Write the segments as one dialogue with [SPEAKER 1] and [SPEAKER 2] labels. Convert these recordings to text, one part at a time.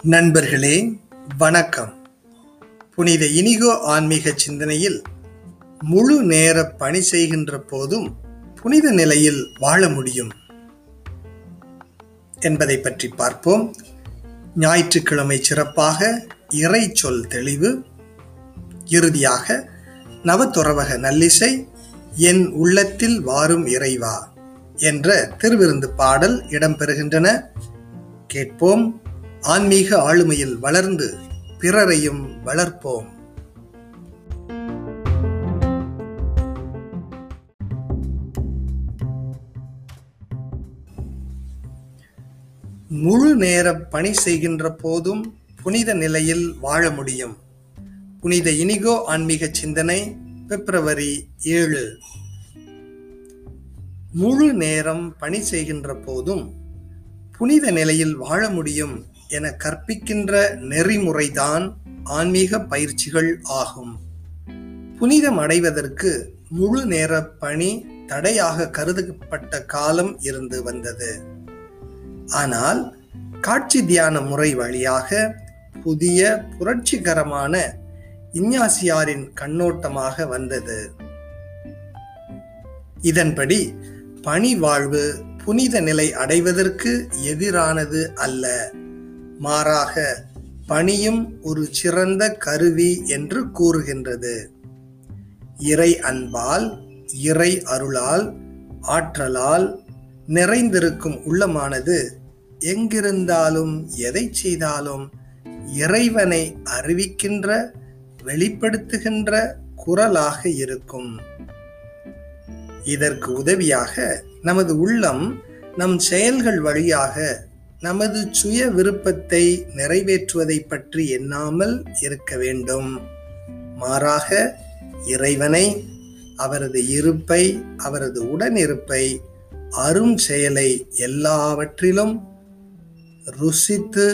[SPEAKER 1] நண்பர்களே வணக்கம். புனித இனிகோ ஆன்மீக சிந்தனையில் முழு நேர பணி செய்கின்ற போதும் புனித நிலையில் வாழ முடியும் என்பதை பற்றி பார்ப்போம். ஞாயிற்றுக்கிழமை சிறப்பாக இறை சொல் தெளிவு இறுதியாக நவத்துறவக நல்லிசை என் உள்ளத்தில் வாரும் இறைவா என்ற திருவிருந்து பாடல் இடம்பெறுகின்றன. கேட்போம். ஆன்மீக ஆளுமையில் வளர்ந்து பிறரையும் வளர்ப்போம். முழு நேர பணி செய்கின்ற போதும் புனித நிலையில் வாழ முடியும். புனித இனிகோ ஆன்மீக சிந்தனை பிப்ரவரி ஏழு. முழு நேரம் பணி செய்கின்ற போதும் புனித நிலையில் வாழ முடியும் என கற்பிக்கின்ற நெறிமுறைதான் ஆன்மீக பயிற்சிகள் ஆகும். புனிதம் அடைவதற்கு முழு நேர பணி தடையாக கருதப்பட்ட காலம் இருந்து வந்தது. ஆனால் காட்சி தியான முறை வழியாக புதிய புரட்சிகரமான இஞ்ஞாசியாரின் கண்ணோட்டமாக வந்தது. இதன்படி பணி வாழ்வு புனித நிலை அடைவதற்கு எதிரானது அல்ல. மாறாக பணியும் ஒரு சிறந்த கருவி என்று கூறுகின்றது. இறை அன்பால் இறை அருளால் ஆற்றலால் நிறைந்திருக்கும் உள்ளமானது எங்கிருந்தாலும் எதை செய்தாலும் இறைவனை அறிவிக்கின்ற வெளிப்படுத்துகின்ற குரலாக இருக்கும். இதற்கு உதவியாக நமது உள்ளம் நம் செயல்கள் வழியாக நமது சுய விருப்பத்தை நிறைவேற்றுவதை பற்றி எண்ணாமல் இருக்க வேண்டும். மாறாக இறைவனை அவரது இருப்பை அவரது உடனிருப்பை அரும் செயலை எல்லாவற்றிலும் ருசித்து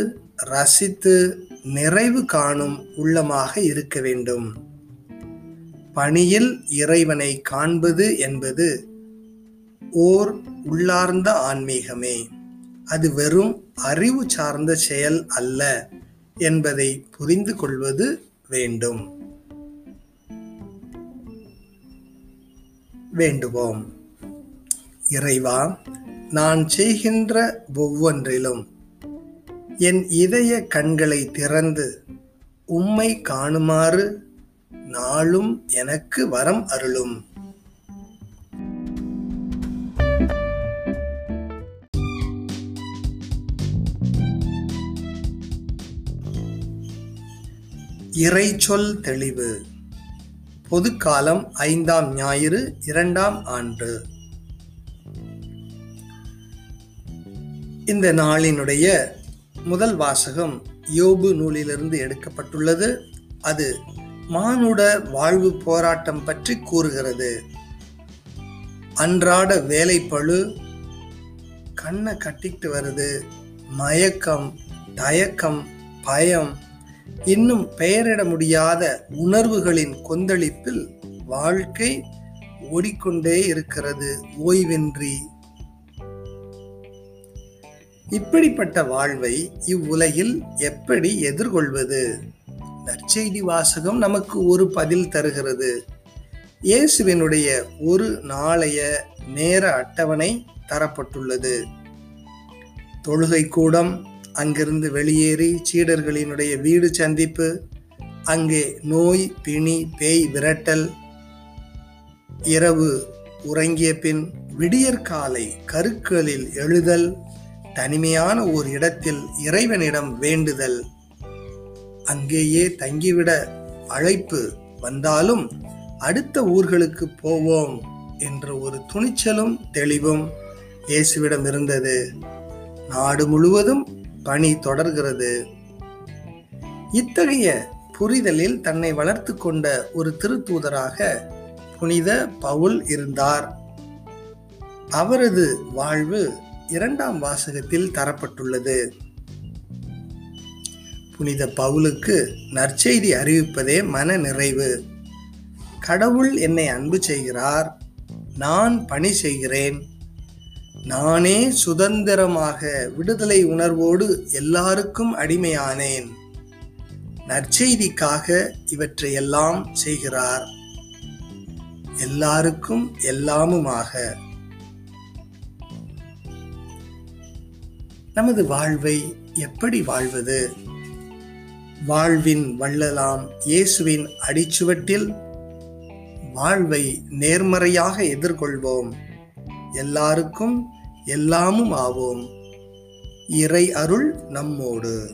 [SPEAKER 1] ரசித்து நிறைவு காணும் உள்ளமாக இருக்க வேண்டும். பணியில் இறைவனை காண்பது என்பது ஓர் உள்ளார்ந்த ஆன்மீகமே. அது வெறும் அறிவு சார்ந்த செயல் அல்ல என்பதை புரிந்து கொள்வது வேண்டும். வேண்டுவோம். இறைவா நான் செய்கின்ற ஒவ்வொன்றிலும் என் இதய கண்களை திறந்து உம்மை காணுமாறு நாளும் எனக்கு வரம் அருளும். இறைச்சொல் தெளிவு. பொதுக்காலம் ஐந்தாம் ஞாயிறு இரண்டாம் ஆண்டு. இந்த நாளினுடைய முதல் வாசகம் யோபு நூலிலிருந்து எடுக்கப்பட்டுள்ளது. அது மானுட வாழ்வு போராட்டம் பற்றி கூறுகிறது. அன்றாட வேலைப்பழு கண்ணை கட்டிக்கிட்டு வருது. மயக்கம் தயக்கம் பயம் இன்னும் பெயரிட முடியாத உணர்வுகளின் கொந்தளிப்பில் வாழ்க்கை ஓடிக்கொண்டே இருக்கிறது. ஓய்வின்றி இப்படிப்பட்ட வாழ்வை இவ்வுலகில் எப்படி எதிர்கொள்வது? நற்செய்தி வாசகம் நமக்கு ஒரு பதில் தருகிறது. இயேசுவினுடைய ஒரு நாளைய நேர அட்டவணை தரப்பட்டுள்ளது. தொழுகை கூடம் அங்கிருந்து வெளியேறி சீடர்களினுடைய வீடு சந்திப்பு அங்கே நோய் பிணி பேய் விரட்டல் இரவு உறங்கிய பின் விடியற்காலை கருக்களில் எழுதல் தனிமையான ஒரு இடத்தில் இறைவனிடம் வேண்டுதல். அங்கேயே தங்கிவிட அழைப்பு வந்தாலும் அடுத்த ஊர்களுக்கு போவோம் என்ற ஒரு துணிச்சலும் தெளிவும் இயேசுவிடம் இருந்தது. நாடு முழுவதும் பணி தொடர்கிறது. இத்தகைய புரிதலில் தன்னை வளர்த்து கொண்ட ஒரு திருத்தூதராக புனித பவுல் இருந்தார். அவரது வாழ்வு இரண்டாம் வாசகத்தில் தரப்பட்டுள்ளது. புனித பவுலுக்கு நற்செய்தி அறிவிப்பதே மன நிறைவு. கடவுள் என்னை அன்பு செய்கிறார் நான் பணி செய்கிறேன். நானே சுதந்திரமாக விடுதலை உணர்வோடு எல்லாருக்கும் அடிமையானேன். நற்செய்திக்காக இவற்றையெல்லாம் செய்கிறார். எல்லாருக்கும் எல்லாமுமாக. நமது வாழ்வை எப்படி வாழ்வது? வாழ்வின் வள்ளலாம் இயேசுவின் அடிச்சுவட்டில் வாழ்வை நேர்மறையாக எதிர்கொள்வோம். எல்லாருக்கும் எல்லாமும் ஆவோம். இறை அருள் நம்மோடு.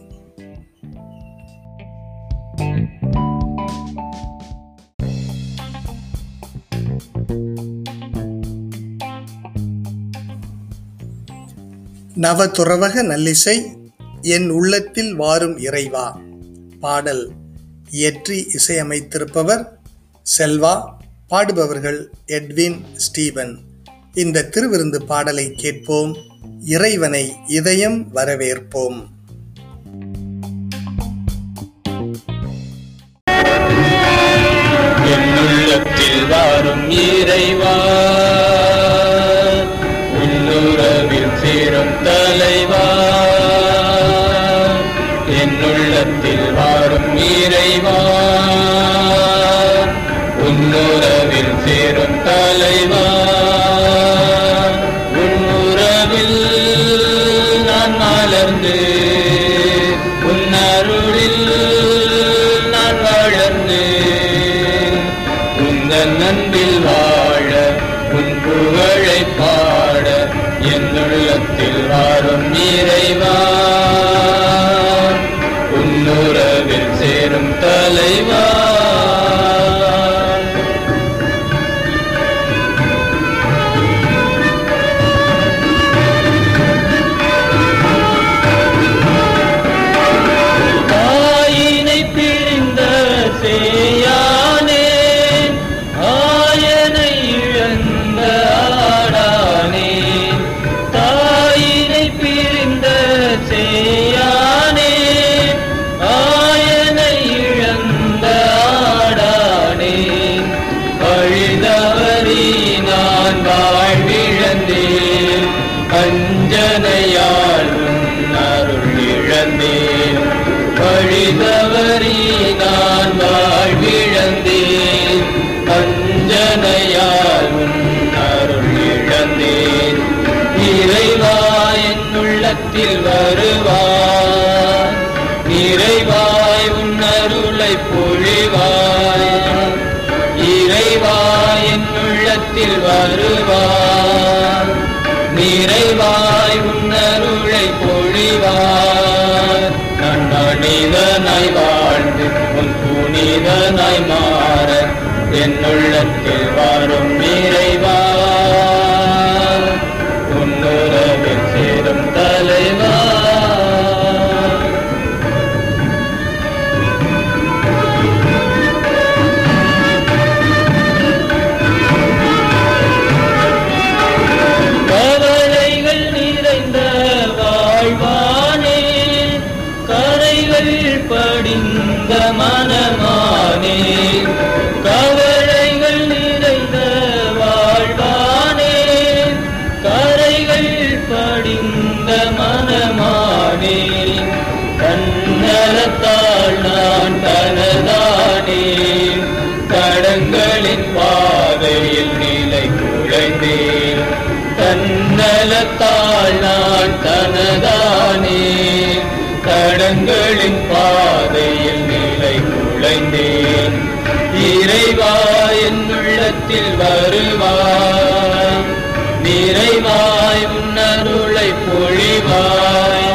[SPEAKER 1] நவதுறவக நல்லிசை என் உள்ளத்தில் வாரும் இறைவா பாடல். இயற்றி இசையமைத்திருப்பவர் செல்வா. பாடுபவர்கள் எட்வின் ஸ்டீவன் இந்த திருவிருந்து பாடலை கேட்போம். இறைவனை இதயம் வரவேற்போம்.
[SPEAKER 2] ஞானத்தில் வருவார் நிறைவாய் உன்னருளை பொழிவாய். இறைவாய் என் உள்ளத்தில் வருவாய். நிறைவாய் உன்னருளை பொழிவார் நான் மனிதனாய் வாழ்ந்து உன் புனிதனாய் மாற என் உள்ளத்தில் வரும் நிறைவாய் கடங்களின் பாதையில் நிலை குழைந்தேன் தன்னலத்தால் நான் தனதானே. கடங்களின் பாதையில் நிலை குழைந்தேன். இறைவா என் உள்ளத்தில் வருவாய் நிறைவாய் உன்னருளை பொழிவாய்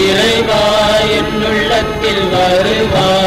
[SPEAKER 2] இறைவாய் என் உள்ளத்தில் வருவாய்